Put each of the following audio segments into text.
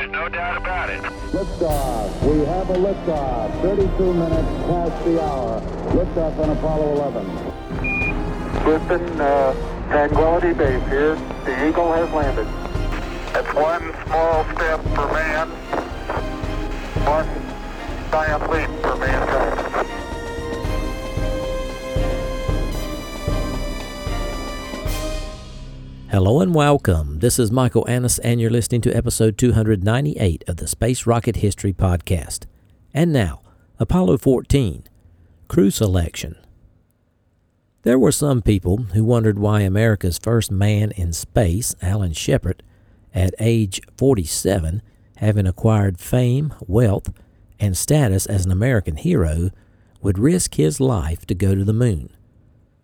there's no doubt about it. Liftoff. We have a liftoff. 32 minutes past the hour. Liftoff on Apollo 11. Houston, uh, Tranquility Base here. The Eagle has landed. That's one small step for man, one giant leap for mankind. Hello and welcome. This is Michael Annis, and you're listening to episode 298 of the Space Rocket History Podcast. And now, Apollo 14 Crew Selection. There were some people who wondered why America's first man in space, Alan Shepard, at age 47, having acquired fame, wealth, and status as an American hero, would risk his life to go to the moon.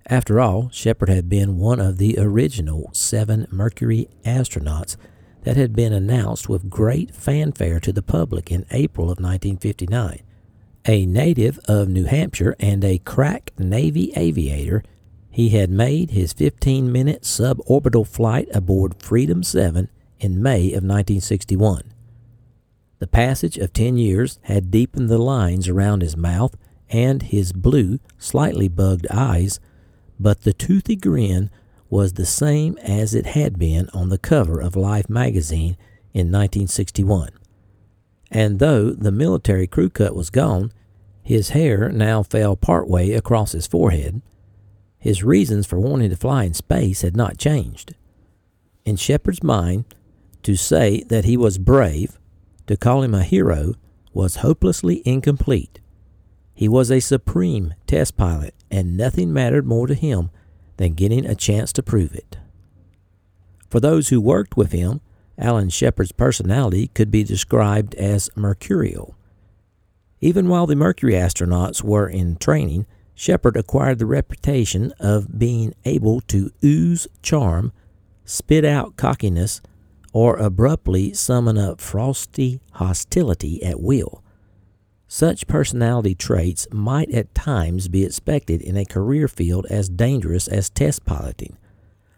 After all, Shepard had been one of the original seven Mercury astronauts that had been announced with great fanfare to the public in April of 1959. A native of New Hampshire and a crack Navy aviator, he had made his 15 minute suborbital flight aboard Freedom 7 in May of 1961. The passage of 10 years had deepened the lines around his mouth and his blue, slightly bugged eyes but the toothy grin was the same as it had been on the cover of Life magazine in 1961. And though the military crew cut was gone, his hair now fell partway across his forehead. His reasons for wanting to fly in space had not changed. In Shepard's mind, to say that he was brave, to call him a hero, was hopelessly incomplete. He was a supreme test pilot, and nothing mattered more to him than getting a chance to prove it. For those who worked with him, Alan Shepard's personality could be described as mercurial. Even while the Mercury astronauts were in training, Shepard acquired the reputation of being able to ooze charm, spit out cockiness, or abruptly summon up frosty hostility at will. Such personality traits might at times be expected in a career field as dangerous as test piloting,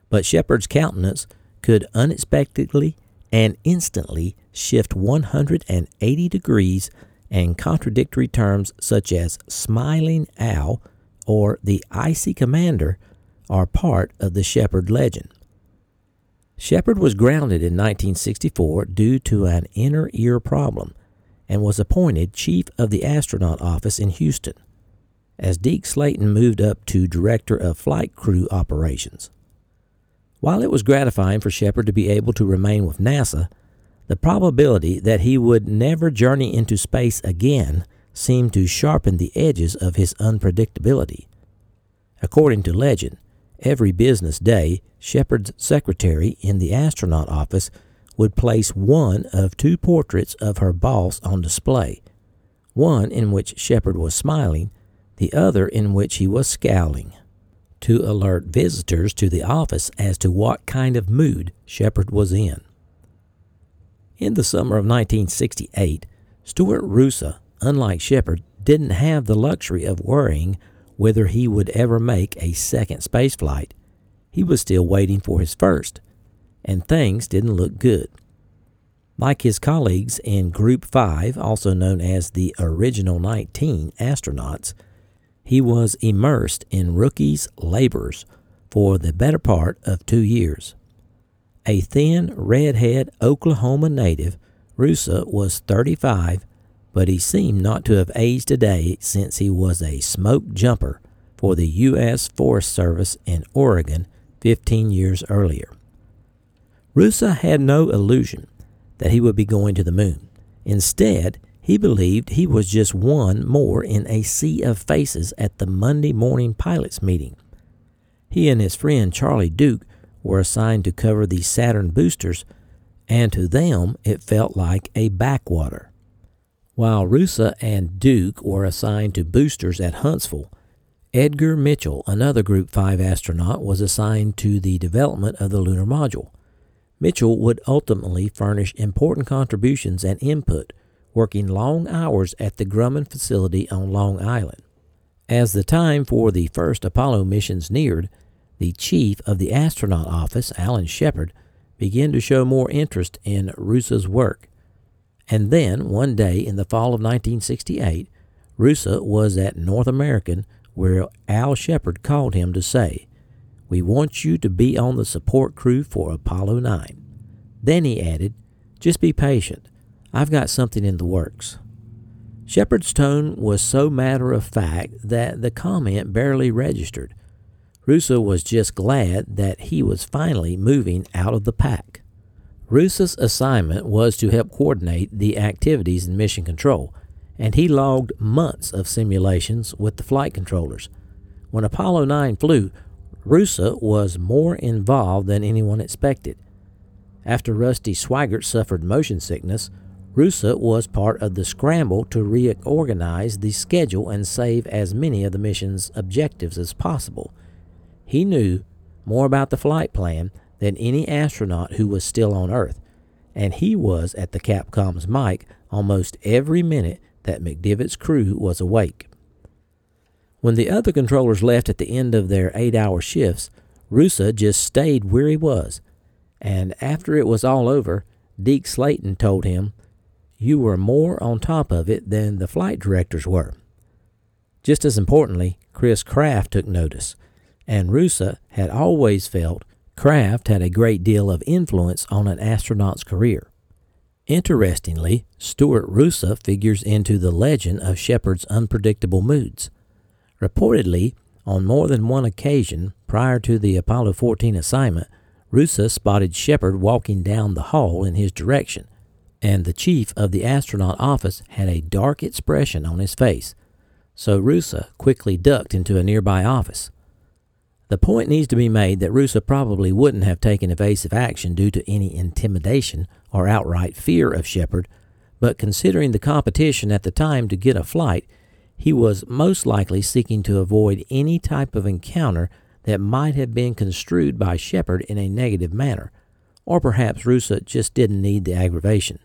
but Shepard's countenance could unexpectedly and instantly shift 180 degrees, and contradictory terms such as smiling owl or the icy commander are part of the Shepard legend. Shepard was grounded in 1964 due to an inner ear problem and was appointed chief of the astronaut office in Houston, as Deke Slayton moved up to director of flight crew operations. While it was gratifying for Shepard to be able to remain with NASA, the probability that he would never journey into space again seemed to sharpen the edges of his unpredictability. According to legend, every business day, Shepard's secretary in the astronaut office would place one of two portraits of her boss on display, one in which Shepard was smiling, the other in which he was scowling, to alert visitors to the office as to what kind of mood Shepard was in. In the summer of 1968, Stuart Roosa, unlike Shepard, didn't have the luxury of worrying whether he would ever make a second spaceflight. He was still waiting for his first, and things didn't look good. Like his colleagues in Group 5, also known as the Original 19 astronauts, he was immersed in rookie's labors for the better part of two years. A thin, redhead Oklahoma native, Roosa was 35, but he seemed not to have aged a day since he was a smoke jumper for the U.S. Forest Service in Oregon 15 years earlier. Roosa had no illusion that he would be going to the moon. Instead, he believed he was just one more in a sea of faces at the Monday morning pilots meeting. He and his friend Charlie Duke were assigned to cover the Saturn boosters, and to them it felt like a backwater. While Roosa and Duke were assigned to boosters at Huntsville, Edgar Mitchell, another Group 5 astronaut, was assigned to the development of the lunar module. Mitchell would ultimately furnish important contributions and input, working long hours at the Grumman facility on Long Island. As the time for the first Apollo missions neared, the chief of the astronaut office, Alan Shepard, began to show more interest in Roosa's work. And then, one day in the fall of 1968, Roosa was at North American, where Al Shepard called him to say, We want you to be on the support crew for Apollo 9. Then he added, Just be patient. I've got something in the works. Shepard's tone was so matter of fact that the comment barely registered. Roosa was just glad that he was finally moving out of the pack. Roosa's assignment was to help coordinate the activities in Mission Control, and he logged months of simulations with the flight controllers. When Apollo 9 flew, Roosa was more involved than anyone expected. After Rusty Schweickart suffered motion sickness, Roosa was part of the scramble to reorganize the schedule and save as many of the mission's objectives as possible. He knew more about the flight plan than any astronaut who was still on Earth, and he was at the Capcom's mic almost every minute that McDivitt's crew was awake. When the other controllers left at the end of their eight hour shifts, Roosa just stayed where he was, and after it was all over, Deke Slayton told him you were more on top of it than the flight directors were. Just as importantly, Chris Kraft took notice, and Roosa had always felt Kraft had a great deal of influence on an astronaut's career. Interestingly, Stuart Roosa figures into the legend of Shepard's unpredictable moods. Reportedly, on more than one occasion prior to the Apollo 14 assignment, Roosa spotted Shepard walking down the hall in his direction and the chief of the astronaut office had a dark expression on his face, so Roosa quickly ducked into a nearby office. The point needs to be made that Roosa probably wouldn't have taken evasive action due to any intimidation or outright fear of Shepard, but considering the competition at the time to get a flight, he was most likely seeking to avoid any type of encounter that might have been construed by Shepard in a negative manner, or perhaps Roosa just didn't need the aggravation.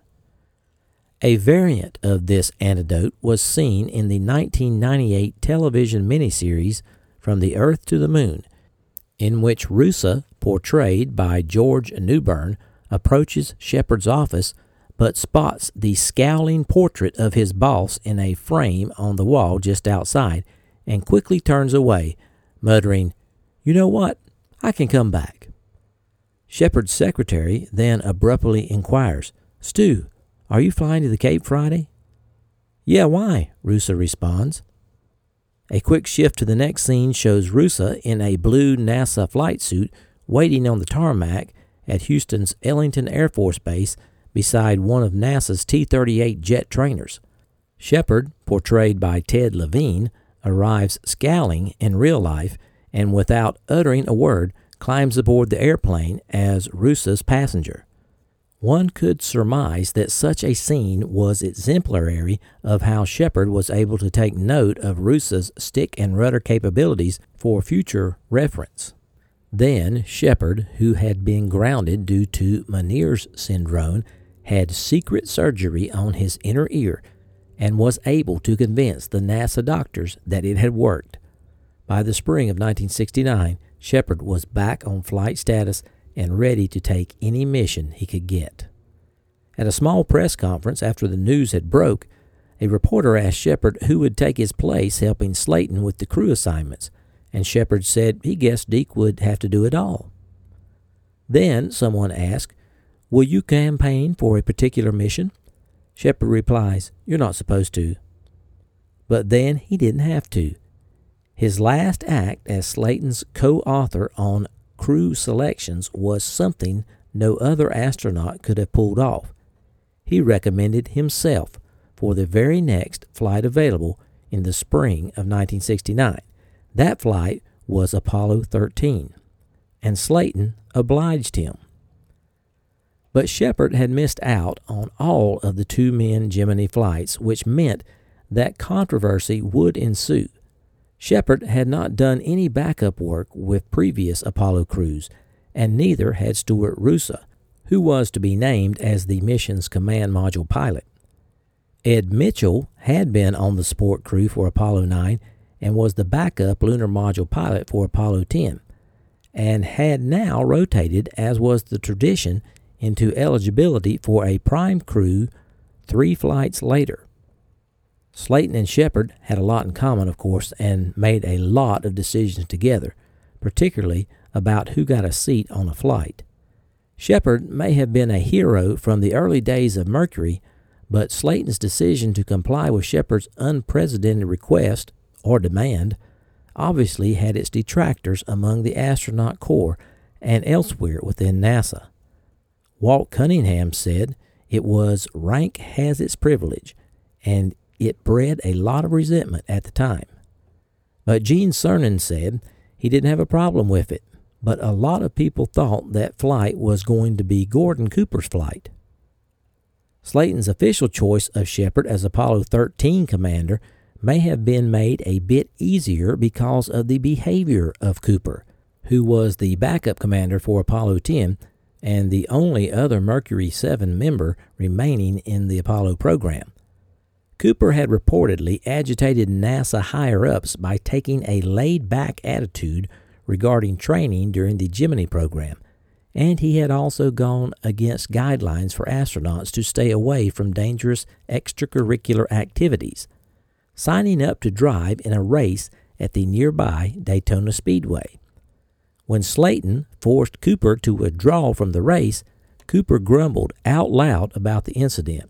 A variant of this anecdote was seen in the 1998 television miniseries From the Earth to the Moon, in which Roosa, portrayed by George Newbern, approaches Shepard's office but spots the scowling portrait of his boss in a frame on the wall just outside and quickly turns away, muttering, You know what? I can come back. Shepard's secretary then abruptly inquires, Stu, are you flying to the Cape Friday? Yeah, why? Roosa responds. A quick shift to the next scene shows Roosa in a blue NASA flight suit waiting on the tarmac at Houston's Ellington Air Force Base beside one of NASA's T 38 jet trainers. Shepard, portrayed by Ted Levine, arrives scowling in real life and without uttering a word climbs aboard the airplane as Roosa's passenger. One could surmise that such a scene was exemplary of how Shepard was able to take note of Roosa's stick and rudder capabilities for future reference. Then Shepard, who had been grounded due to Meniere's syndrome, had secret surgery on his inner ear and was able to convince the NASA doctors that it had worked. By the spring of 1969, Shepard was back on flight status and ready to take any mission he could get. At a small press conference after the news had broke, a reporter asked Shepard who would take his place helping Slayton with the crew assignments, and Shepard said he guessed Deke would have to do it all. Then someone asked, Will you campaign for a particular mission? Shepard replies, You're not supposed to. But then he didn't have to. His last act as Slayton's co author on crew selections was something no other astronaut could have pulled off. He recommended himself for the very next flight available in the spring of 1969. That flight was Apollo 13, and Slayton obliged him. But Shepard had missed out on all of the two men Gemini flights, which meant that controversy would ensue. Shepard had not done any backup work with previous Apollo crews, and neither had Stuart Roosa, who was to be named as the mission's command module pilot. Ed Mitchell had been on the support crew for Apollo 9 and was the backup lunar module pilot for Apollo 10, and had now rotated, as was the tradition, into eligibility for a prime crew three flights later. Slayton and Shepard had a lot in common, of course, and made a lot of decisions together, particularly about who got a seat on a flight. Shepard may have been a hero from the early days of Mercury, but Slayton's decision to comply with Shepard's unprecedented request or demand obviously had its detractors among the astronaut corps and elsewhere within NASA. Walt Cunningham said it was rank has its privilege, and it bred a lot of resentment at the time. But Gene Cernan said he didn't have a problem with it, but a lot of people thought that flight was going to be Gordon Cooper's flight. Slayton's official choice of Shepard as Apollo 13 commander may have been made a bit easier because of the behavior of Cooper, who was the backup commander for Apollo 10 and the only other Mercury 7 member remaining in the Apollo program. Cooper had reportedly agitated NASA higher ups by taking a laid back attitude regarding training during the Gemini program, and he had also gone against guidelines for astronauts to stay away from dangerous extracurricular activities, signing up to drive in a race at the nearby Daytona Speedway. When Slayton forced Cooper to withdraw from the race, Cooper grumbled out loud about the incident.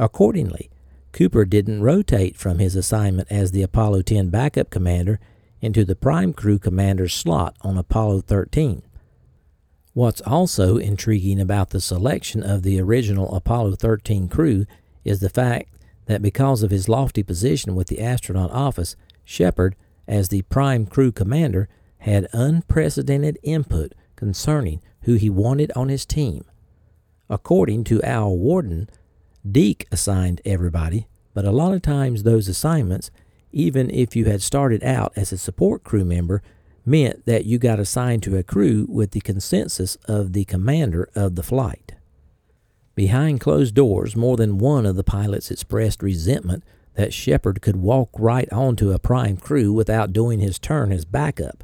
Accordingly, Cooper didn't rotate from his assignment as the Apollo 10 backup commander into the prime crew commander's slot on Apollo 13. What's also intriguing about the selection of the original Apollo 13 crew is the fact that because of his lofty position with the astronaut office, Shepard, as the prime crew commander, had unprecedented input concerning who he wanted on his team. According to Al Warden, Deke assigned everybody, but a lot of times those assignments, even if you had started out as a support crew member, meant that you got assigned to a crew with the consensus of the commander of the flight. Behind closed doors, more than one of the pilots expressed resentment that Shepard could walk right onto a prime crew without doing his turn as backup.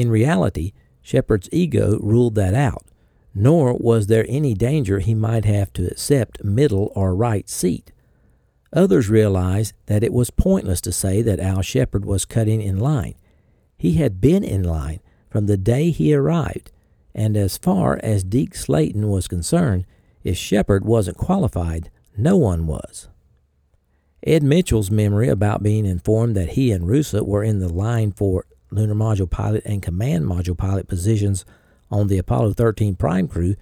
In reality, Shepard's ego ruled that out, nor was there any danger he might have to accept middle or right seat. Others realized that it was pointless to say that Al Shepard was cutting in line. He had been in line from the day he arrived, and as far as Deke Slayton was concerned, if Shepard wasn't qualified, no one was. Ed Mitchell's memory about being informed that he and Roosa were in the line for lunar module pilot and command module pilot positions on the Apollo 13 prime crew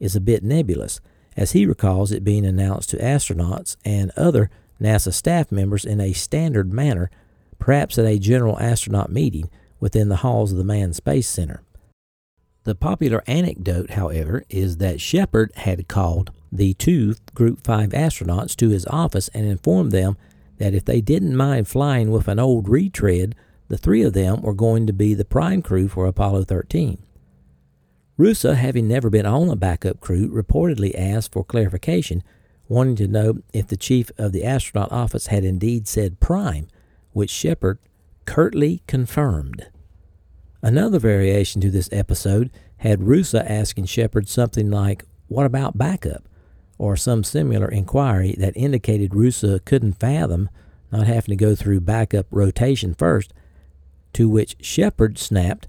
is a bit nebulous, as he recalls it being announced to astronauts and other NASA staff members in a standard manner, perhaps at a general astronaut meeting within the halls of the Manned Space Center. The popular anecdote, however, is that Shepard had called the two Group 5 astronauts to his office and informed them that if they didn't mind flying with an old retread, the three of them were going to be the prime crew for Apollo 13. Roosa, having never been on a backup crew, reportedly asked for clarification, wanting to know if the chief of the astronaut office had indeed said prime, which Shepard curtly confirmed. Another variation to this episode had Roosa asking Shepard something like, What about backup? or some similar inquiry that indicated Roosa couldn't fathom not having to go through backup rotation first, to which Shepard snapped,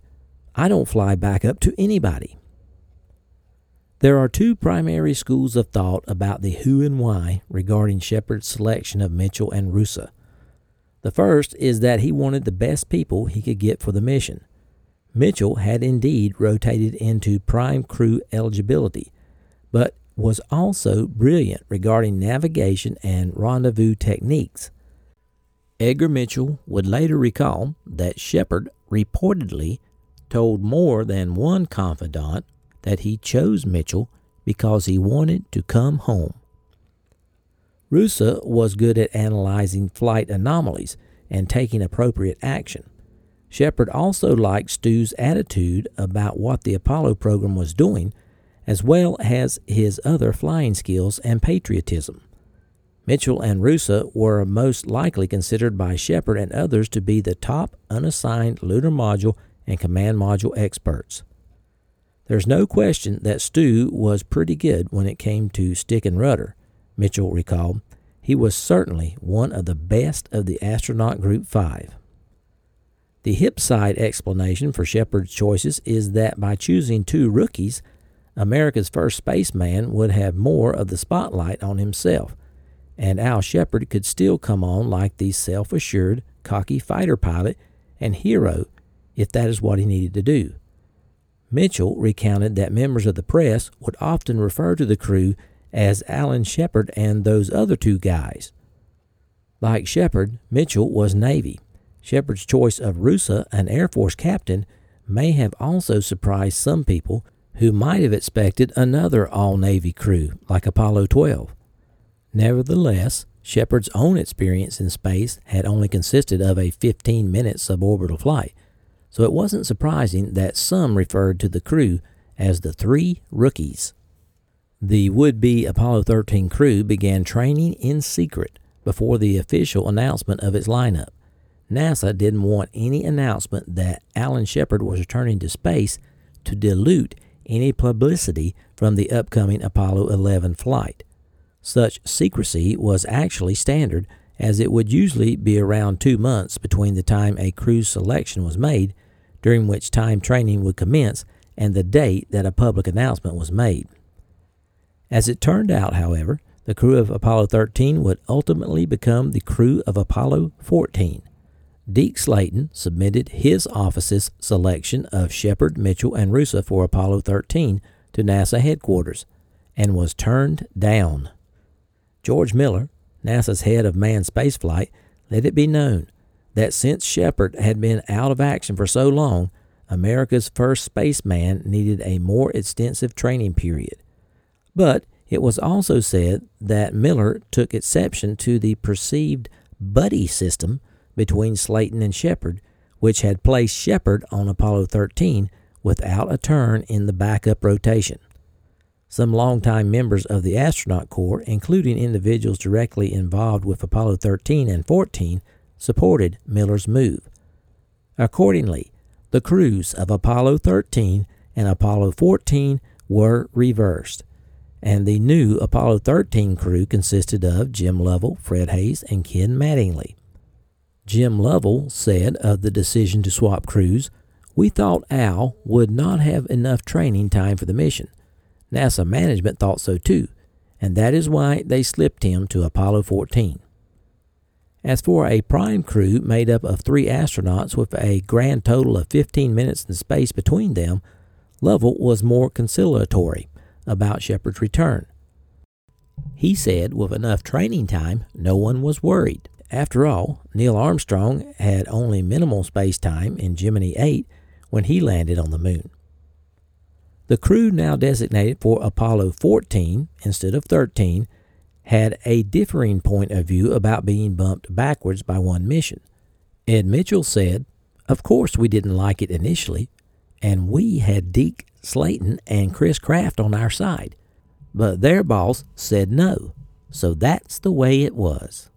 I don't fly back up to anybody. There are two primary schools of thought about the who and why regarding Shepard's selection of Mitchell and Roosa. The first is that he wanted the best people he could get for the mission. Mitchell had indeed rotated into prime crew eligibility, but was also brilliant regarding navigation and rendezvous techniques. Edgar Mitchell would later recall that Shepard reportedly told more than one confidant that he chose Mitchell because he wanted to come home. Roosa was good at analyzing flight anomalies, and taking appropriate action. Shepard also liked Stu's attitude about what the Apollo program was doing, as well as his other flying skills and patriotism. Mitchell and Roosa were most likely considered by Shepard and others to be the top unassigned lunar module and command module experts. There's no question that Stu was pretty good when it came to stick and rudder, Mitchell recalled. He was certainly one of the best of the astronaut group 5. The hip side explanation for Shepard's choices is that by choosing two rookies, America's first spaceman would have more of the spotlight on himself, and Al Shepard could still come on like the self assured, cocky fighter pilot and hero if that is what he needed to do. Mitchell recounted that members of the press would often refer to the crew as Alan Shepard and those other two guys. Like Shepard, Mitchell was Navy. Shepard's choice of Roosa, an Air Force captain, may have also surprised some people who might have expected another all Navy crew like Apollo 12. Nevertheless, Shepard's own experience in space had only consisted of a 15 minute suborbital flight, so it wasn't surprising that some referred to the crew as the Three Rookies. The would be Apollo 13 crew began training in secret before the official announcement of its lineup. NASA didn't want any announcement that Alan Shepard was returning to space to dilute any publicity from the upcoming Apollo 11 flight. Such secrecy was actually standard, as it would usually be around two months between the time a crew's selection was made, during which time training would commence, and the date that a public announcement was made. As it turned out, however, the crew of Apollo 13 would ultimately become the crew of Apollo 14. Deke Slayton submitted his office's selection of Shepard, Mitchell, and Roosa for Apollo 13 to NASA headquarters and was turned down. George Mueller, NASA's head of manned spaceflight, let it be known that since Shepard had been out of action for so long, America's first spaceman needed a more extensive training period. But it was also said that Mueller took exception to the perceived buddy system between Slayton and Shepard, which had placed Shepard on Apollo 13 without a turn in the backup rotation. Some longtime members of the astronaut corps, including individuals directly involved with Apollo 13 and 14, supported Mueller's move. Accordingly, the crews of Apollo 13 and Apollo 14 were reversed, and the new Apollo 13 crew consisted of Jim Lovell, Fred Haise, and Ken Mattingly. Jim Lovell said of the decision to swap crews, We thought Al would not have enough training time for the mission. NASA management thought so too, and that is why they slipped him to Apollo 14. As for a prime crew made up of three astronauts with a grand total of 15 minutes in space between them, Lovell was more conciliatory about Shepard's return. He said with enough training time, no one was worried. After all, Neil Armstrong had only minimal space time in Gemini 8 when he landed on the moon. The crew now designated for Apollo 14 instead of 13 had a differing point of view about being bumped backwards by one mission. Ed Mitchell said, Of course we didn't like it initially, and we had Deke Slayton and Chris Kraft on our side. But their boss said no, so that's the way it was.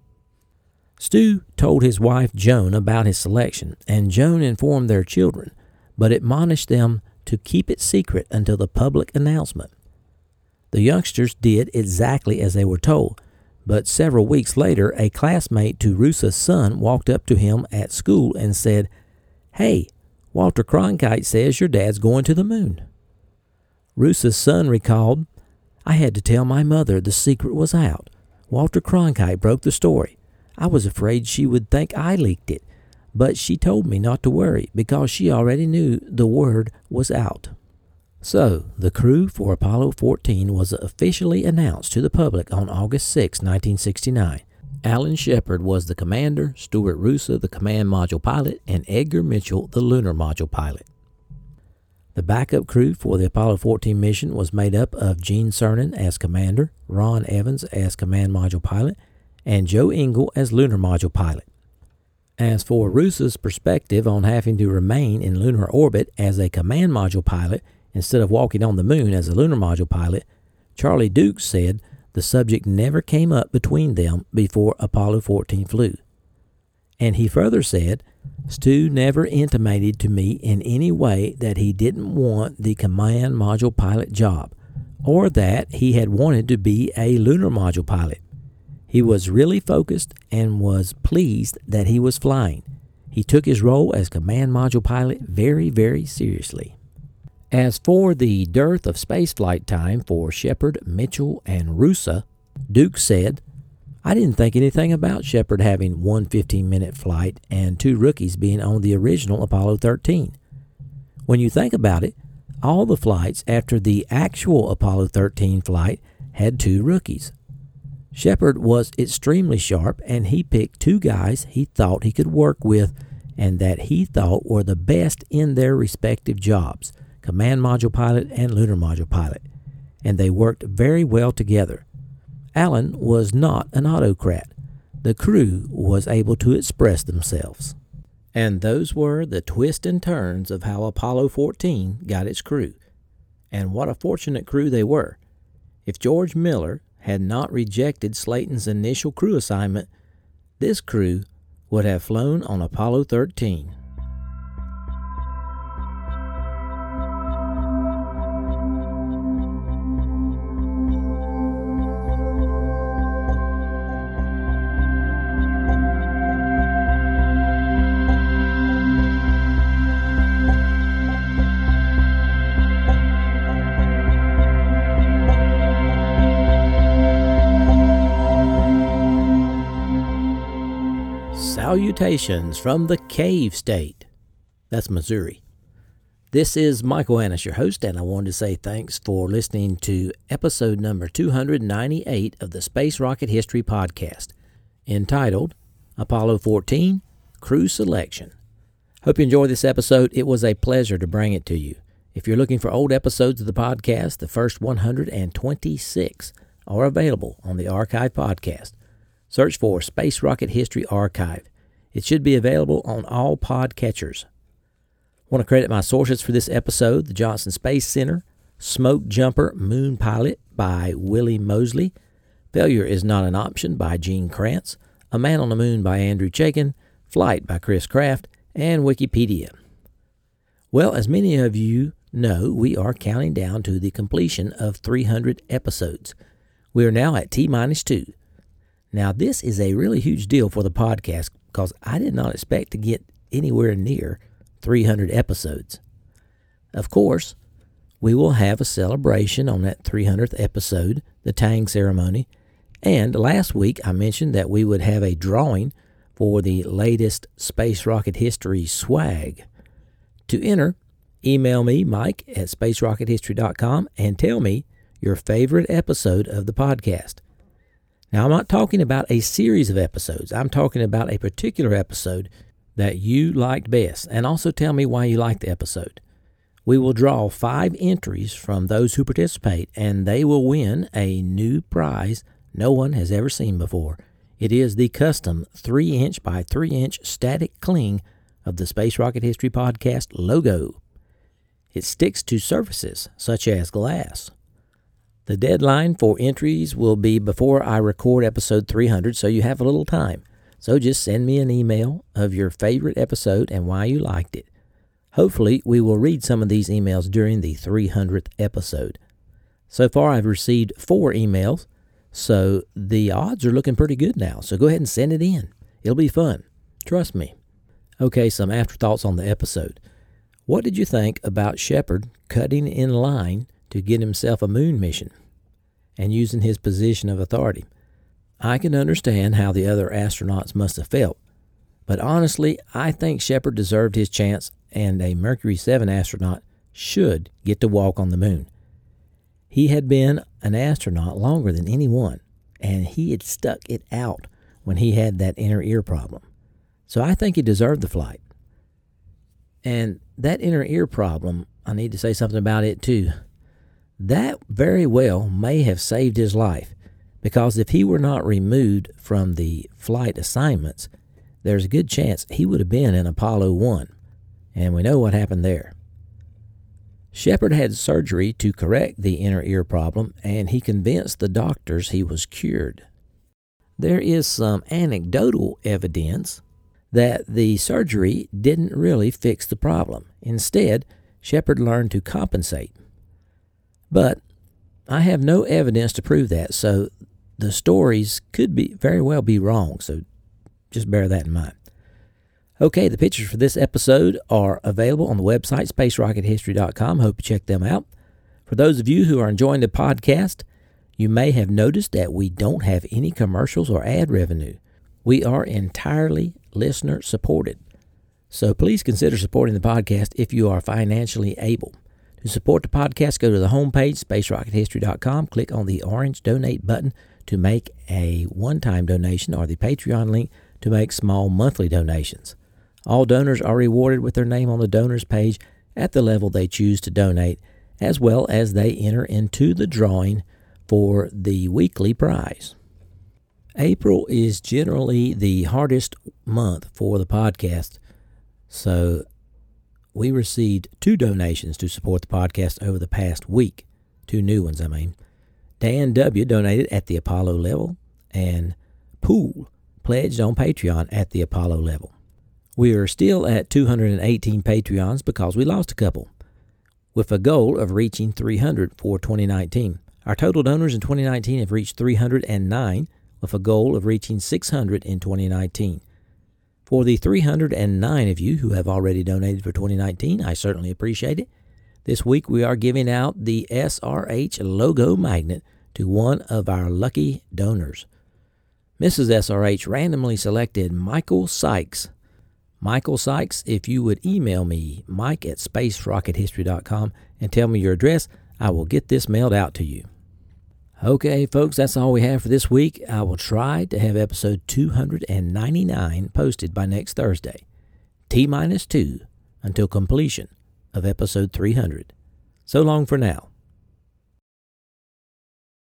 Stu told his wife Joan about his selection, and Joan informed their children, but admonished them to keep it secret until the public announcement. The youngsters did exactly as they were told, but several weeks later, a classmate to Roosa's son walked up to him at school and said, Hey, Walter Cronkite says your dad's going to the moon. Roosa's son recalled, I had to tell my mother the secret was out. Walter Cronkite broke the story. I was afraid she would think I leaked it, but she told me not to worry because she already knew the word was out. So, the crew for Apollo 14 was officially announced to the public on August 6, 1969. Alan Shepard was the commander, Stuart Roosa the command module pilot, and Edgar Mitchell the lunar module pilot. The backup crew for the Apollo 14 mission was made up of Gene Cernan as commander, Ron Evans as command module pilot, and Joe Engle as lunar module pilot. As for Roosa's perspective on having to remain in lunar orbit as a command module pilot instead of walking on the moon as a lunar module pilot, Charlie Dukes said the subject never came up between them before Apollo 14 flew. And he further said, Stu never intimated to me in any way that he didn't want the command module pilot job or that he had wanted to be a lunar module pilot. He was really focused and was pleased that he was flying. He took his role as command module pilot very, very seriously. As for the dearth of spaceflight time for Shepard, Mitchell, and Roosa, Duke said, I didn't think anything about Shepard having one 15 minute flight and two rookies being on the original Apollo 13. When you think about it, all the flights after the actual Apollo 13 flight had two rookies. Shepard was extremely sharp, and he picked two guys he thought he could work with and that he thought were the best in their respective jobs command module pilot and lunar module pilot, and they worked very well together. Alan was not an autocrat. The crew was able to express themselves. And those were the twists and turns of how Apollo 14 got its crew. And what a fortunate crew they were. If George Mueller had not rejected Slayton's initial crew assignment, this crew would have flown on Apollo 13. Salutations from the Cave State. That's Missouri. This is Michael Annis, your host, and I wanted to say thanks for listening to episode number 298 of the Space Rocket History Podcast, entitled Apollo 14 Crew Selection. Hope you enjoyed this episode. It was a pleasure to bring it to you. If you're looking for old episodes of the podcast, the first 126 are available on the Archive Podcast. Search for Space Rocket History Archive. It should be available on all podcatchers. I want to credit my sources for this episode the Johnson Space Center, Smoke Jumper Moon Pilot by Willie Moseley, Failure is Not an Option by Gene Kranz, A Man on the Moon by Andrew Chaikin, Flight by Chris Kraft, and Wikipedia. Well, as many of you know, we are counting down to the completion of 300 episodes. We are now at T minus two. Now, this is a really huge deal for the podcast because I did not expect to get anywhere near 300 episodes. Of course, we will have a celebration on that 300th episode, the Tang ceremony. And last week I mentioned that we would have a drawing for the latest Space Rocket History swag. To enter, email me, Mike, at spacerockethistory.com, and tell me your favorite episode of the podcast. Now, I'm not talking about a series of episodes. I'm talking about a particular episode that you liked best, and also tell me why you liked the episode. We will draw five entries from those who participate, and they will win a new prize no one has ever seen before. It is the custom 3 inch by 3 inch static cling of the Space Rocket History Podcast logo. It sticks to surfaces such as glass, the deadline for entries will be before I record episode 300, so you have a little time. So just send me an email of your favorite episode and why you liked it. Hopefully, we will read some of these emails during the 300th episode. So far, I've received four emails, so the odds are looking pretty good now. So go ahead and send it in. It'll be fun. Trust me. Okay, some afterthoughts on the episode. What did you think about Shepard cutting in line to get himself a moon mission and using his position of authority. I can understand how the other astronauts must have felt, but honestly, I think Shepard deserved his chance, and a Mercury 7 astronaut should get to walk on the moon. He had been an astronaut longer than anyone, and he had stuck it out when he had that inner ear problem. So I think he deserved the flight. And that inner ear problem, I need to say something about it too. That very well may have saved his life because if he were not removed from the flight assignments, there's a good chance he would have been in Apollo 1, and we know what happened there. Shepard had surgery to correct the inner ear problem, and he convinced the doctors he was cured. There is some anecdotal evidence that the surgery didn't really fix the problem. Instead, Shepard learned to compensate. But I have no evidence to prove that, so the stories could be very well be wrong, so just bear that in mind. Okay, the pictures for this episode are available on the website spacerockethistory.com. Hope you check them out. For those of you who are enjoying the podcast, you may have noticed that we don't have any commercials or ad revenue. We are entirely listener supported. So please consider supporting the podcast if you are financially able. To support the podcast, go to the homepage, spacerockethistory.com, click on the orange donate button to make a one time donation or the Patreon link to make small monthly donations. All donors are rewarded with their name on the donors page at the level they choose to donate, as well as they enter into the drawing for the weekly prize. April is generally the hardest month for the podcast, so we received two donations to support the podcast over the past week. Two new ones, I mean. Dan W. donated at the Apollo level, and Pool pledged on Patreon at the Apollo level. We are still at 218 Patreons because we lost a couple, with a goal of reaching 300 for 2019. Our total donors in 2019 have reached 309, with a goal of reaching 600 in 2019. For the 309 of you who have already donated for 2019, I certainly appreciate it. This week we are giving out the SRH logo magnet to one of our lucky donors. Mrs. SRH randomly selected Michael Sykes. Michael Sykes, if you would email me, mike at spacerockethistory.com, and tell me your address, I will get this mailed out to you. Okay, folks, that's all we have for this week. I will try to have episode 299 posted by next Thursday. T minus two until completion of episode 300. So long for now.